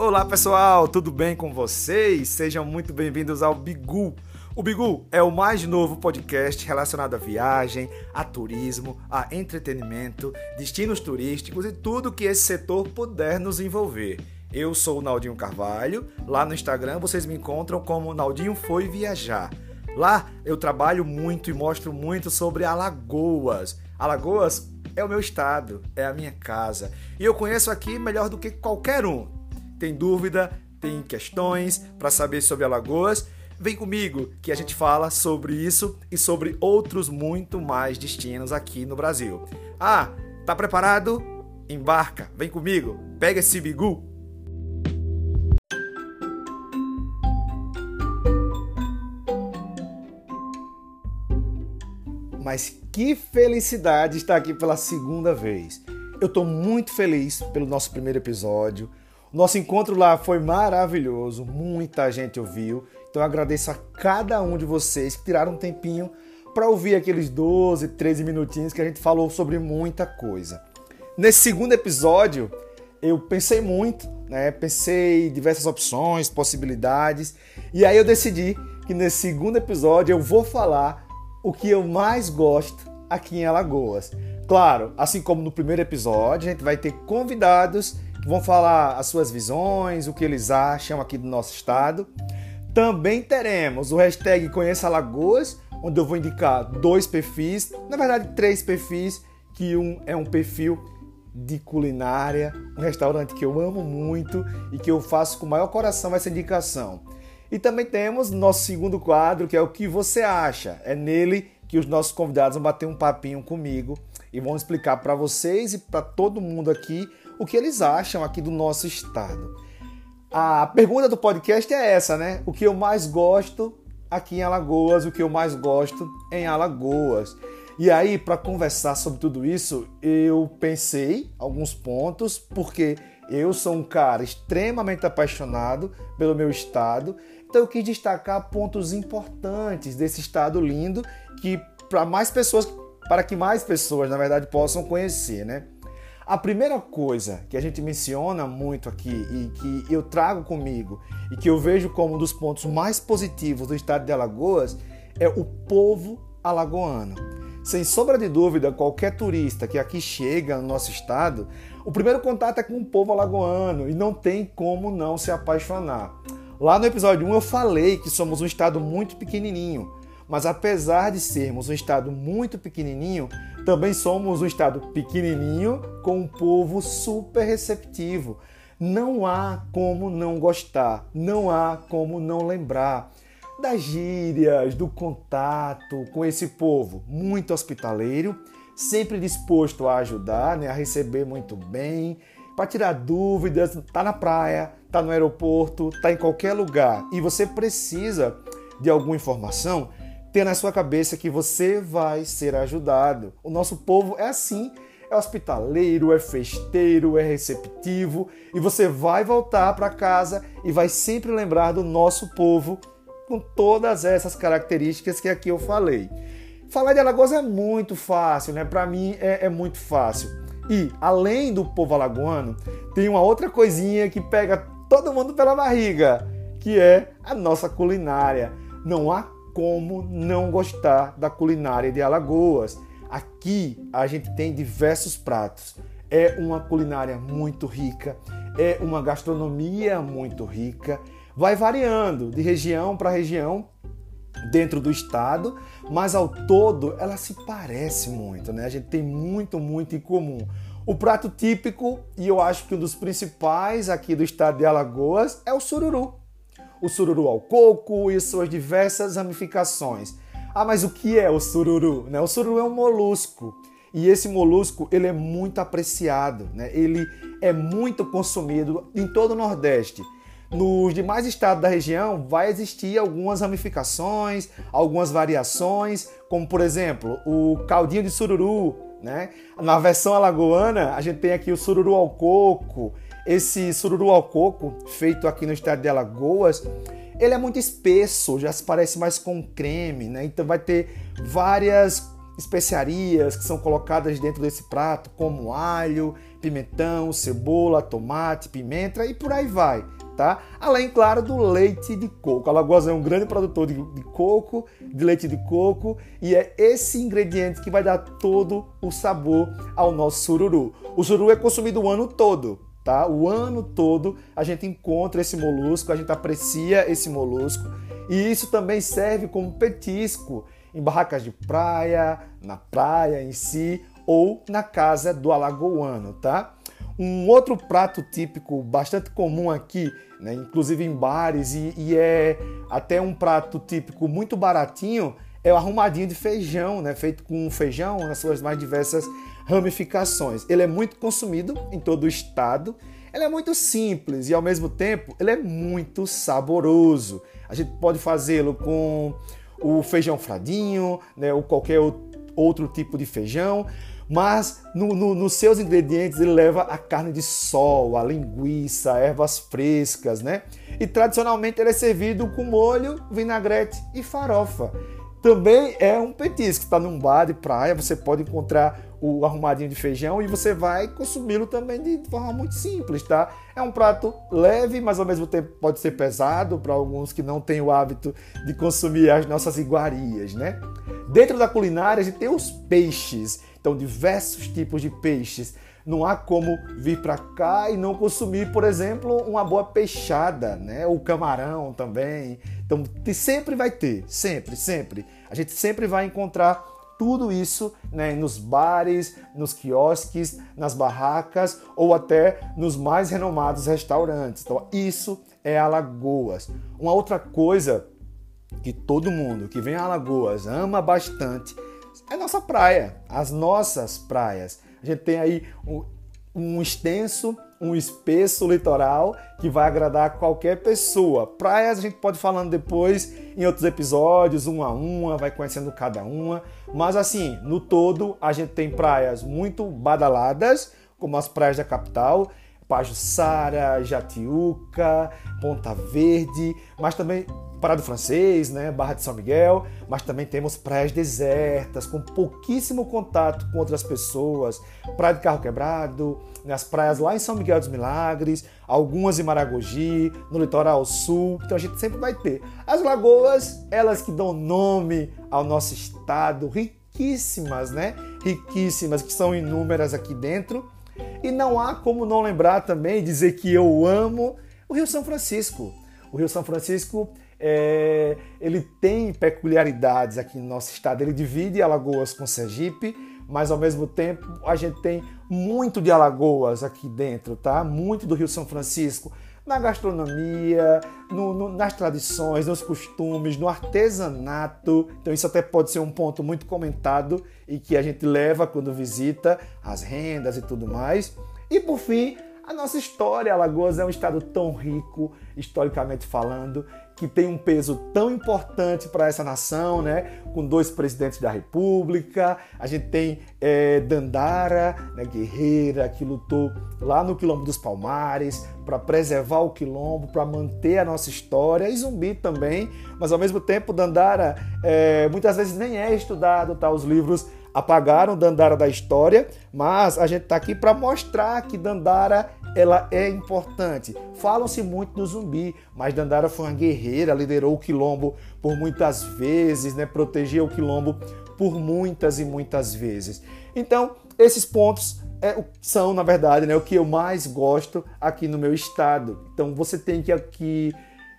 Olá pessoal, tudo bem com vocês? Sejam muito bem-vindos ao Bigu. O Bigu é o mais novo podcast relacionado a viagem, a turismo, a entretenimento, destinos turísticos e tudo que esse setor puder nos envolver. Eu sou o Naldinho Carvalho, lá no Instagram vocês me encontram como Naldinho Foi Viajar. Lá eu trabalho muito e mostro muito sobre Alagoas. Alagoas é o meu estado, é a minha casa. E eu conheço aqui melhor do que qualquer um tem dúvida, tem questões para saber sobre Alagoas, vem comigo que a gente fala sobre isso e sobre outros muito mais destinos aqui no Brasil. Ah, tá preparado? Embarca, vem comigo, pega esse bigu. Mas que felicidade estar aqui pela segunda vez. Eu estou muito feliz pelo nosso primeiro episódio. Nosso encontro lá foi maravilhoso, muita gente ouviu. Então eu agradeço a cada um de vocês que tiraram um tempinho para ouvir aqueles 12, 13 minutinhos que a gente falou sobre muita coisa. Nesse segundo episódio, eu pensei muito, né? Pensei em diversas opções, possibilidades, e aí eu decidi que nesse segundo episódio eu vou falar o que eu mais gosto aqui em Alagoas. Claro, assim como no primeiro episódio, a gente vai ter convidados vão falar as suas visões, o que eles acham aqui do nosso estado. Também teremos o hashtag Conheça Alagoas, onde eu vou indicar dois perfis, na verdade três perfis, que um é um perfil de culinária, um restaurante que eu amo muito e que eu faço com o maior coração essa indicação. E também temos nosso segundo quadro, que é o que você acha. É nele que os nossos convidados vão bater um papinho comigo e vão explicar para vocês e para todo mundo aqui o que eles acham aqui do nosso estado. A pergunta do podcast é essa, né? O que eu mais gosto aqui em Alagoas, o que eu mais gosto em Alagoas. E aí, para conversar sobre tudo isso, eu pensei alguns pontos, porque eu sou um cara extremamente apaixonado pelo meu estado, então eu quis destacar pontos importantes desse estado lindo que para mais pessoas, para que mais pessoas, na verdade, possam conhecer, né? A primeira coisa que a gente menciona muito aqui e que eu trago comigo e que eu vejo como um dos pontos mais positivos do estado de Alagoas é o povo alagoano. Sem sombra de dúvida, qualquer turista que aqui chega no nosso estado, o primeiro contato é com o povo alagoano e não tem como não se apaixonar. Lá no episódio 1 eu falei que somos um estado muito pequenininho, mas apesar de sermos um estado muito pequenininho, também somos um estado pequenininho com um povo super receptivo. Não há como não gostar, não há como não lembrar das gírias, do contato com esse povo muito hospitaleiro, sempre disposto a ajudar, né, a receber muito bem, para tirar dúvidas, tá na praia, tá no aeroporto, tá em qualquer lugar e você precisa de alguma informação, ter na sua cabeça que você vai ser ajudado. O nosso povo é assim, é hospitaleiro, é festeiro, é receptivo e você vai voltar para casa e vai sempre lembrar do nosso povo com todas essas características que aqui eu falei. Falar de Alagoas é muito fácil, né? Para mim é, é muito fácil. E além do povo alagoano, tem uma outra coisinha que pega todo mundo pela barriga, que é a nossa culinária. Não há como não gostar da culinária de Alagoas. Aqui a gente tem diversos pratos. É uma culinária muito rica, é uma gastronomia muito rica. Vai variando de região para região dentro do estado, mas ao todo ela se parece muito, né? A gente tem muito, muito em comum. O prato típico, e eu acho que um dos principais aqui do estado de Alagoas, é o sururu o sururu ao coco e suas diversas ramificações. Ah, mas o que é o sururu? Né? O sururu é um molusco e esse molusco ele é muito apreciado, né? ele é muito consumido em todo o Nordeste. Nos demais estados da região vai existir algumas ramificações, algumas variações, como por exemplo o caldinho de sururu. Né? Na versão alagoana, a gente tem aqui o sururu ao coco, esse sururu ao coco, feito aqui no estado de Alagoas, ele é muito espesso, já se parece mais com creme, né? Então vai ter várias especiarias que são colocadas dentro desse prato, como alho, pimentão, cebola, tomate, pimenta e por aí vai. Tá? Além, claro, do leite de coco. Alagoas é um grande produtor de, de, coco, de leite de coco, e é esse ingrediente que vai dar todo o sabor ao nosso sururu. O sururu é consumido o ano todo, tá? O ano todo a gente encontra esse molusco, a gente aprecia esse molusco, e isso também serve como petisco em barracas de praia, na praia em si ou na casa do alagoano, tá? Um outro prato típico bastante comum aqui, né, inclusive em bares, e, e, é até um prato típico muito baratinho, é o arrumadinho de feijão, né, feito com feijão nas suas mais diversas ramificações. Ele é muito consumido em todo o estado, ele é muito simples e ao mesmo tempo ele é muito saboroso. A gente pode fazê-lo com o feijão fradinho, né, ou qualquer outro tipo de feijão, mas no, no, nos seus ingredientes ele leva a carne de sol, a linguiça, ervas frescas, né? E tradicionalmente ele é servido com molho, vinagrete e farofa. Também é um petisco, está num bar de praia, você pode encontrar o arrumadinho de feijão e você vai consumi-lo também de forma muito simples, tá? É um prato leve, mas ao mesmo tempo pode ser pesado para alguns que não têm o hábito de consumir as nossas iguarias, né? Dentro da culinária a gente tem os peixes, então diversos tipos de peixes. Não há como vir para cá e não consumir, por exemplo, uma boa peixada, né? Ou camarão também. Então, sempre vai ter, sempre, sempre. A gente sempre vai encontrar tudo isso né, nos bares, nos quiosques, nas barracas ou até nos mais renomados restaurantes. Então, isso é Alagoas. Uma outra coisa que todo mundo que vem a Alagoas ama bastante é nossa praia, as nossas praias. A gente tem aí um, um extenso, um espesso litoral que vai agradar qualquer pessoa. Praias a gente pode falando depois em outros episódios, uma a uma, vai conhecendo cada uma. Mas assim, no todo, a gente tem praias muito badaladas, como as praias da capital, Pajuçara, Jatiuca, Ponta Verde, mas também Parado Francês, né, Barra de São Miguel, mas também temos praias desertas, com pouquíssimo contato com outras pessoas, Praia de Carro Quebrado, né, as praias lá em São Miguel dos Milagres, algumas em Maragogi, no litoral sul, então a gente sempre vai ter. As lagoas, elas que dão nome ao nosso estado, riquíssimas, né? Riquíssimas, que são inúmeras aqui dentro. E não há como não lembrar também, dizer que eu amo o Rio São Francisco. O Rio São Francisco é, ele tem peculiaridades aqui no nosso estado. Ele divide Alagoas com Sergipe, mas ao mesmo tempo a gente tem muito de Alagoas aqui dentro, tá? Muito do Rio São Francisco na gastronomia, no, no, nas tradições, nos costumes, no artesanato. Então isso até pode ser um ponto muito comentado e que a gente leva quando visita as rendas e tudo mais. E por fim, a nossa história. Alagoas é um estado tão rico, historicamente falando, que tem um peso tão importante para essa nação, né? Com dois presidentes da República, a gente tem é, Dandara, né, guerreira, que lutou lá no Quilombo dos Palmares para preservar o quilombo, para manter a nossa história, e Zumbi também, mas ao mesmo tempo Dandara é, muitas vezes nem é estudado, tá? Os livros apagaram Dandara da história, mas a gente está aqui para mostrar que Dandara ela é importante. Falam-se muito do zumbi, mas Dandara foi uma guerreira, liderou o quilombo por muitas vezes, né? protegeu o quilombo por muitas e muitas vezes. Então, esses pontos é, são, na verdade, né, o que eu mais gosto aqui no meu estado. Então, você tem que aqui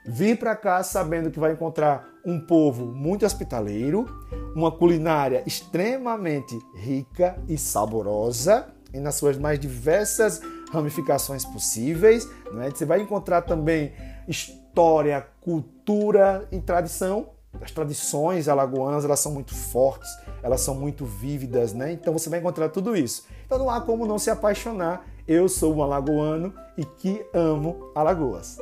vir para cá sabendo que vai encontrar um povo muito hospitaleiro, uma culinária extremamente rica e saborosa, e nas suas mais diversas ramificações possíveis. Né? Você vai encontrar também história, cultura e tradição. As tradições alagoanas elas são muito fortes, elas são muito vívidas, né? Então você vai encontrar tudo isso. Então não há como não se apaixonar. Eu sou um alagoano e que amo Alagoas.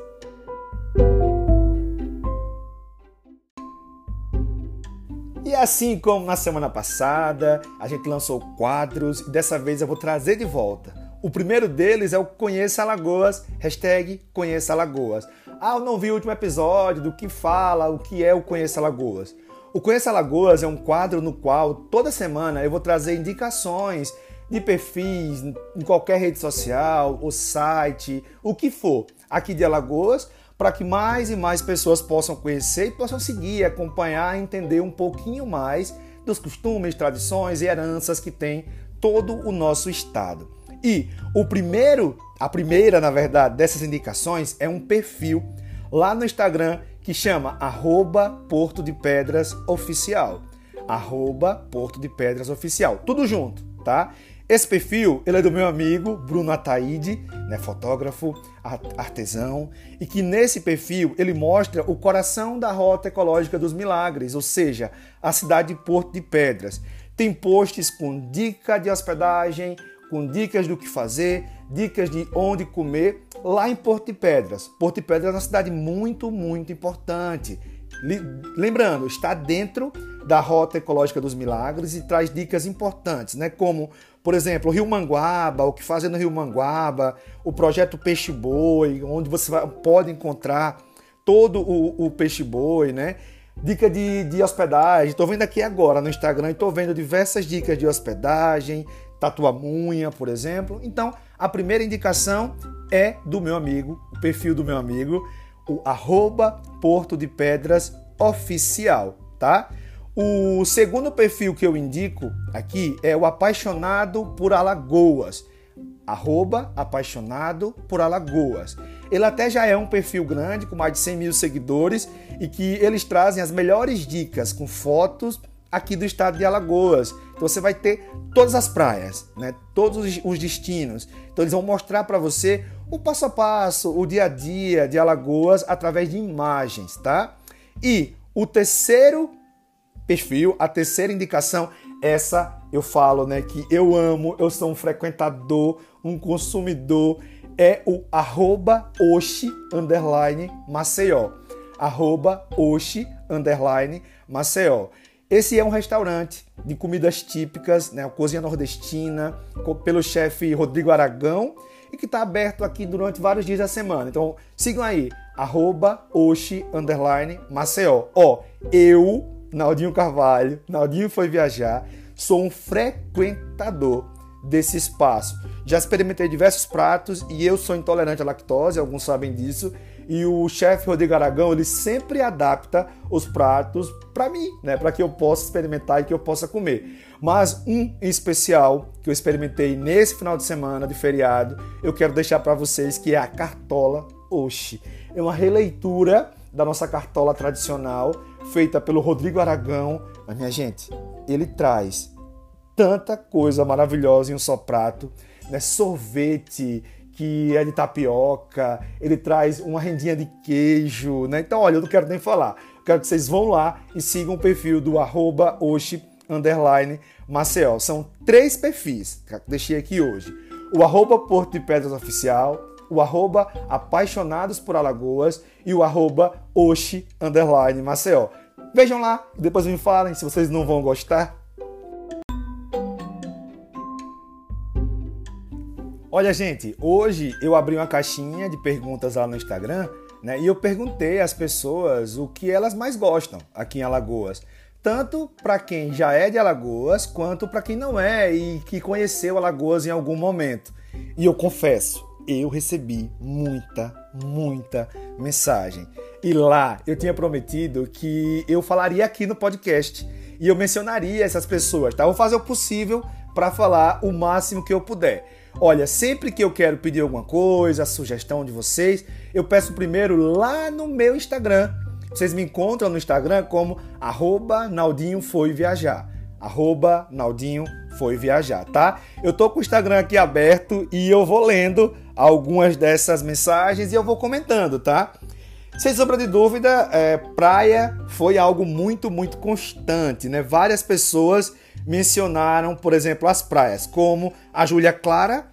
Assim como na semana passada, a gente lançou quadros e dessa vez eu vou trazer de volta. O primeiro deles é o Conheça Alagoas, hashtag Conheça Alagoas. Ah, eu não vi o último episódio do que fala, o que é o Conheça Alagoas. O Conheça Alagoas é um quadro no qual toda semana eu vou trazer indicações de perfis em qualquer rede social, o site, o que for, aqui de Alagoas, para que mais e mais pessoas possam conhecer e possam seguir, acompanhar, entender um pouquinho mais dos costumes, tradições e heranças que tem todo o nosso estado. E o primeiro, a primeira, na verdade, dessas indicações é um perfil lá no Instagram que chama arroba Porto de Pedras Oficial. Arroba Porto de Pedras Oficial. Tudo junto, tá? Esse perfil ele é do meu amigo Bruno Ataíde, né, fotógrafo, artesão, e que nesse perfil ele mostra o coração da Rota Ecológica dos Milagres, ou seja, a cidade de Porto de Pedras. Tem posts com dica de hospedagem, com dicas do que fazer, dicas de onde comer lá em Porto de Pedras. Porto de Pedras é uma cidade muito, muito importante. Lembrando, está dentro da Rota Ecológica dos Milagres e traz dicas importantes, né? Como, por exemplo, o Rio Manguaba, o que fazer no Rio Manguaba, o projeto Peixe Boi, onde você vai, pode encontrar todo o, o peixe boi, né? Dica de, de hospedagem. Estou vendo aqui agora no Instagram e estou vendo diversas dicas de hospedagem, tatuamunha, por exemplo. Então, a primeira indicação é do meu amigo, o perfil do meu amigo, o arroba Porto de Pedras Oficial, tá? O segundo perfil que eu indico aqui é o Apaixonado por Alagoas, arroba Apaixonado por Alagoas. Ele até já é um perfil grande, com mais de 100 mil seguidores, e que eles trazem as melhores dicas com fotos aqui do estado de Alagoas. Então você vai ter todas as praias, né? todos os destinos. Então eles vão mostrar para você o passo a passo, o dia a dia de Alagoas através de imagens, tá? E o terceiro perfil, a terceira indicação, essa eu falo, né, que eu amo, eu sou um frequentador, um consumidor, é o arroba Oxi underline Maceió. Arroba underline Maceió. Esse é um restaurante de comidas típicas, né, cozinha nordestina, pelo chefe Rodrigo Aragão e que está aberto aqui durante vários dias da semana. Então sigam aí, arroba Oxi, underline, Maceió. Ó, eu, Naldinho Carvalho, Naldinho foi viajar, sou um frequentador desse espaço. Já experimentei diversos pratos e eu sou intolerante à lactose, alguns sabem disso, e o chefe Rodrigo Aragão, ele sempre adapta os pratos para mim, né, para que eu possa experimentar e que eu possa comer. Mas um especial que eu experimentei nesse final de semana de feriado, eu quero deixar para vocês que é a cartola Oxi. É uma releitura da nossa cartola tradicional, feita pelo Rodrigo Aragão. Mas minha gente, ele traz tanta coisa maravilhosa em um só prato, né? Sorvete, que é de tapioca, ele traz uma rendinha de queijo, né? Então, olha, eu não quero nem falar. Eu quero que vocês vão lá e sigam o perfil do arroba Oxi underline Maceió. São três perfis que deixei aqui hoje. O arroba Porto de Pedras Oficial, o arroba Apaixonados por Alagoas e o arroba Oxi underline Maceió. Vejam lá e depois me falem se vocês não vão gostar. Olha, gente, hoje eu abri uma caixinha de perguntas lá no Instagram, né? E eu perguntei às pessoas o que elas mais gostam aqui em Alagoas, tanto para quem já é de Alagoas, quanto para quem não é e que conheceu Alagoas em algum momento. E eu confesso, eu recebi muita, muita mensagem. E lá eu tinha prometido que eu falaria aqui no podcast e eu mencionaria essas pessoas, tá? vou fazer o possível para falar o máximo que eu puder. Olha, sempre que eu quero pedir alguma coisa, sugestão de vocês, eu peço primeiro lá no meu Instagram. Vocês me encontram no Instagram como arroba Naldinho Foi Viajar. Arroba Naldinho Foi Viajar, tá? Eu tô com o Instagram aqui aberto e eu vou lendo algumas dessas mensagens e eu vou comentando, tá? Sem sombra de dúvida, é, praia foi algo muito, muito constante, né? Várias pessoas mencionaram, por exemplo, as praias, como a Júlia Clara,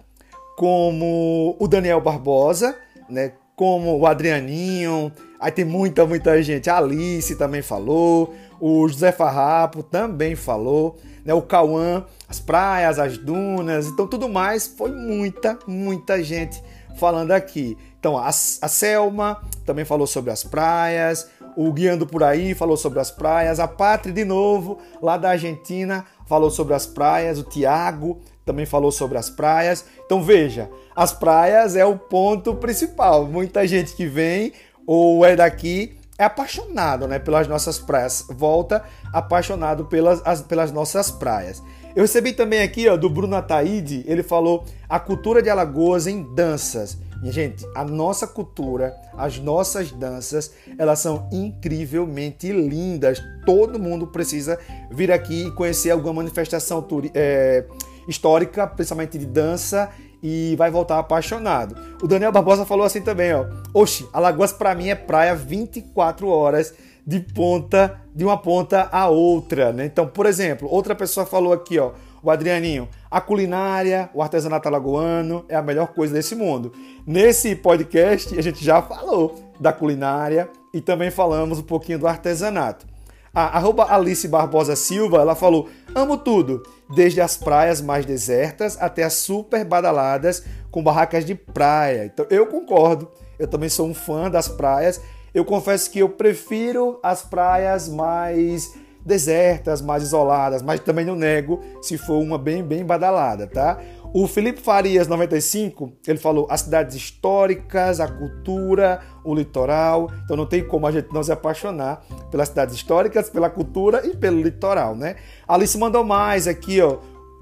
como o Daniel Barbosa, né? Como o Adrianinho, aí tem muita, muita gente. A Alice também falou, o José Farrapo também falou, né? O Cauã, as praias, as dunas, então tudo mais. Foi muita, muita gente falando aqui. Então, a, a Selma também falou sobre as praias, o Guiando por Aí falou sobre as praias, a Pátria de novo, lá da Argentina, falou sobre as praias, o Tiago também falou sobre as praias. Então veja, as praias é o ponto principal. Muita gente que vem ou é daqui é apaixonado né, pelas nossas praias, volta apaixonado pelas, as, pelas nossas praias. Eu recebi também aqui ó, do Bruno Ataíde, ele falou a cultura de Alagoas em danças. Gente, a nossa cultura, as nossas danças, elas são incrivelmente lindas. Todo mundo precisa vir aqui e conhecer alguma manifestação é, histórica, principalmente de dança, e vai voltar apaixonado. O Daniel Barbosa falou assim também, ó. Oxi, Alagoas para mim é praia 24 horas de ponta, de uma ponta a outra, né? Então, por exemplo, outra pessoa falou aqui, ó, o Adrianinho, a culinária, o artesanato alagoano é a melhor coisa desse mundo. Nesse podcast, a gente já falou da culinária e também falamos um pouquinho do artesanato. A Alice Barbosa Silva, ela falou: amo tudo, desde as praias mais desertas até as super badaladas com barracas de praia. Então eu concordo, eu também sou um fã das praias. Eu confesso que eu prefiro as praias mais desertas, mais isoladas, mas também não nego se for uma bem, bem badalada, tá? O Felipe Farias, 95, ele falou as cidades históricas, a cultura, o litoral. Então não tem como a gente não se apaixonar pelas cidades históricas, pela cultura e pelo litoral, né? Alice mandou mais aqui, ó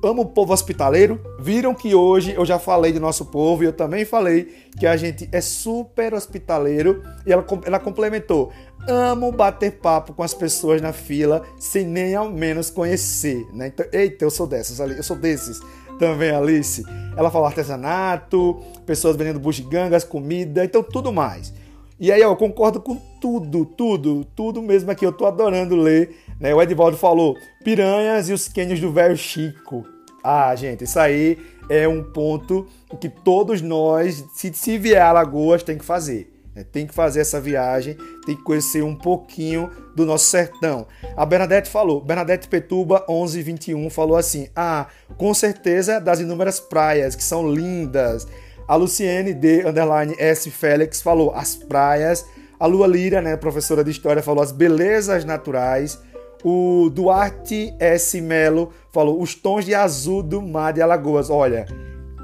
amo o povo hospitaleiro. Viram que hoje eu já falei do nosso povo e eu também falei que a gente é super hospitaleiro. E ela, ela complementou: amo bater papo com as pessoas na fila sem nem ao menos conhecer. Né? Então, eita, eu sou dessas, eu sou desses também, Alice. Ela falou artesanato, pessoas vendendo bugigangas, comida, então tudo mais. E aí, ó, eu concordo com tudo, tudo, tudo mesmo aqui. Eu tô adorando ler. Né? O Edvaldo falou piranhas e os cânions do velho Chico. Ah, gente, isso aí é um ponto que todos nós, se, se vier a Alagoas, tem que fazer. Né? Tem que fazer essa viagem, tem que conhecer um pouquinho do nosso sertão. A Bernadette falou, Bernadette Petuba 1121 falou assim: "Ah, com certeza das inúmeras praias que são lindas". A Luciene D underline S Félix falou as praias. A Lua Lira, né, professora de história, falou as belezas naturais. O Duarte S. Melo falou os tons de azul do mar de Alagoas. Olha,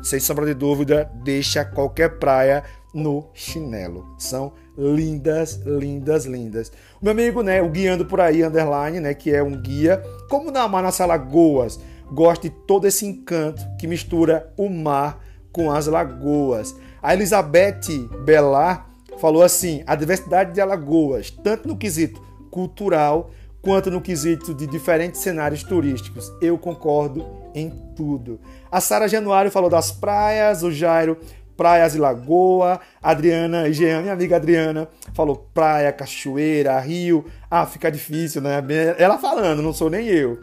sem sombra de dúvida, deixa qualquer praia no chinelo. São lindas, lindas, lindas. O meu amigo, né, o Guiando por aí, underline, né, que é um guia, como na Mar nas Alagoas, gosta de todo esse encanto que mistura o mar com as lagoas. A Elizabeth Belar falou assim: a diversidade de Alagoas, tanto no quesito cultural quanto no quesito de diferentes cenários turísticos. Eu concordo em tudo. A Sara Januário falou das praias, o Jairo praias e lagoa, Adriana e Jean, minha amiga Adriana, falou praia, cachoeira, rio. Ah, fica difícil, né? Ela falando, não sou nem eu.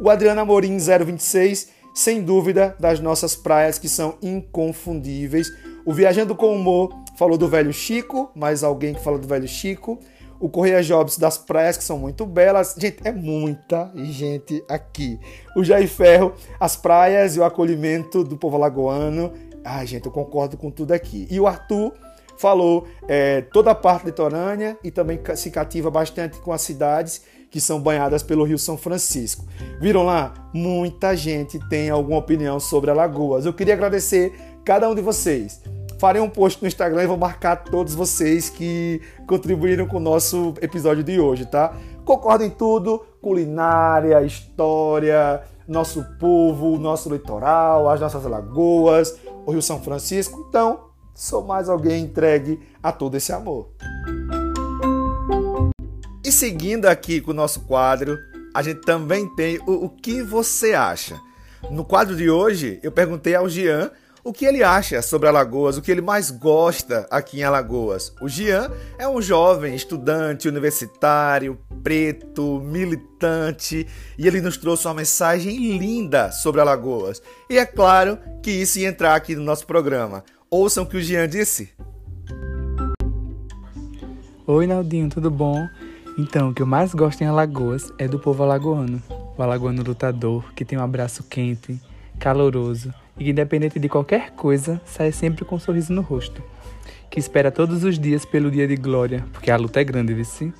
O Adriano Amorim 026, sem dúvida, das nossas praias que são inconfundíveis. O Viajando com Humor falou do velho Chico, mais alguém que fala do velho Chico o Correia Jobs das praias, que são muito belas. Gente, é muita gente aqui. O Jair Ferro, as praias e o acolhimento do povo alagoano. Ai, gente, eu concordo com tudo aqui. E o Arthur falou é, toda a parte litorânea e também se cativa bastante com as cidades que são banhadas pelo Rio São Francisco. Viram lá? Muita gente tem alguma opinião sobre Alagoas. Eu queria agradecer cada um de vocês farei um post no Instagram e vou marcar todos vocês que contribuíram com o nosso episódio de hoje, tá? Concordo em tudo: culinária, história, nosso povo, nosso litoral, as nossas lagoas, o Rio São Francisco. Então, sou mais alguém entregue a todo esse amor. E seguindo aqui com o nosso quadro, a gente também tem o, o que você acha. No quadro de hoje, eu perguntei ao Jean o que ele acha sobre Alagoas, o que ele mais gosta aqui em Alagoas. O Gian é um jovem estudante universitário, preto, militante, e ele nos trouxe uma mensagem linda sobre Alagoas. E é claro que isso ia entrar aqui no nosso programa. Ouçam o que o Gian disse. Oi, Naldinho, tudo bom? Então, o que eu mais gosto em Alagoas é do povo alagoano. O alagoano lutador, que tem um abraço quente, caloroso e que, independente de qualquer coisa, sai sempre com um sorriso no rosto. Que espera todos os dias pelo dia de glória, porque a luta é grande, vice.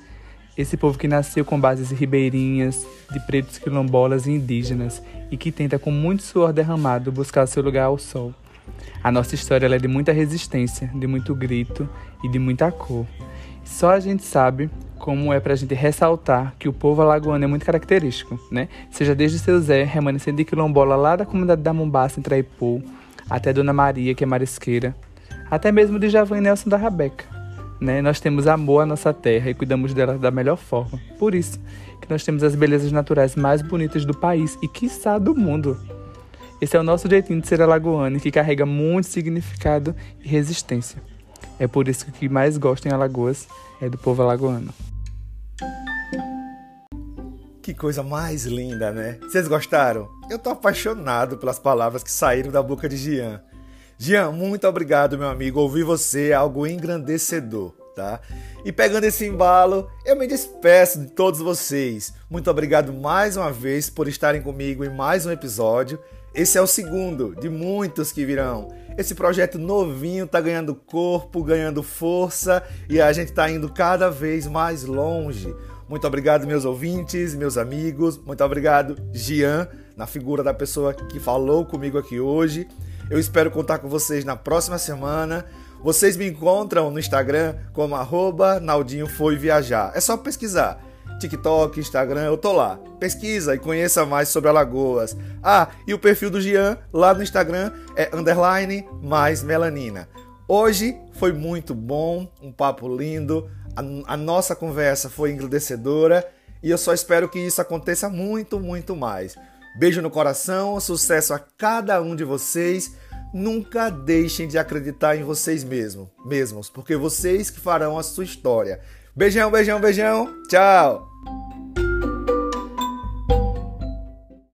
Esse povo que nasceu com bases ribeirinhas, de pretos quilombolas e indígenas e que tenta com muito suor derramado buscar seu lugar ao sol. A nossa história é de muita resistência, de muito grito e de muita cor. Só a gente sabe como é pra gente ressaltar que o povo alagoano é muito característico, né? Seja desde seu Zé, remanescente de quilombola lá da comunidade da Mombasa, em Traipu, até Dona Maria, que é marisqueira, até mesmo de Javan Nelson da Rabeca. Né? Nós temos amor à nossa terra e cuidamos dela da melhor forma. Por isso que nós temos as belezas naturais mais bonitas do país e, quiçá, do mundo. Esse é o nosso jeitinho de ser alagoano e que carrega muito significado e resistência. É por isso que o que mais gosto em Alagoas é do povo alagoano. Que coisa mais linda, né? Vocês gostaram? Eu tô apaixonado pelas palavras que saíram da boca de Gian. Gian, muito obrigado, meu amigo. Ouvir você é algo engrandecedor, tá? E pegando esse embalo, eu me despeço de todos vocês. Muito obrigado mais uma vez por estarem comigo em mais um episódio. Esse é o segundo de muitos que virão. Esse projeto novinho tá ganhando corpo, ganhando força e a gente tá indo cada vez mais longe. Muito obrigado, meus ouvintes, meus amigos. Muito obrigado, Gian, na figura da pessoa que falou comigo aqui hoje. Eu espero contar com vocês na próxima semana. Vocês me encontram no Instagram como arroba Naldinho Foi Viajar. É só pesquisar. TikTok, Instagram, eu tô lá. Pesquisa e conheça mais sobre Alagoas. Ah, e o perfil do Gian lá no Instagram é underline mais melanina. Hoje foi muito bom, um papo lindo. A, a nossa conversa foi engrandecedora e eu só espero que isso aconteça muito, muito mais. Beijo no coração, sucesso a cada um de vocês. Nunca deixem de acreditar em vocês mesmos, mesmos, porque vocês que farão a sua história. Beijão, beijão, beijão. Tchau.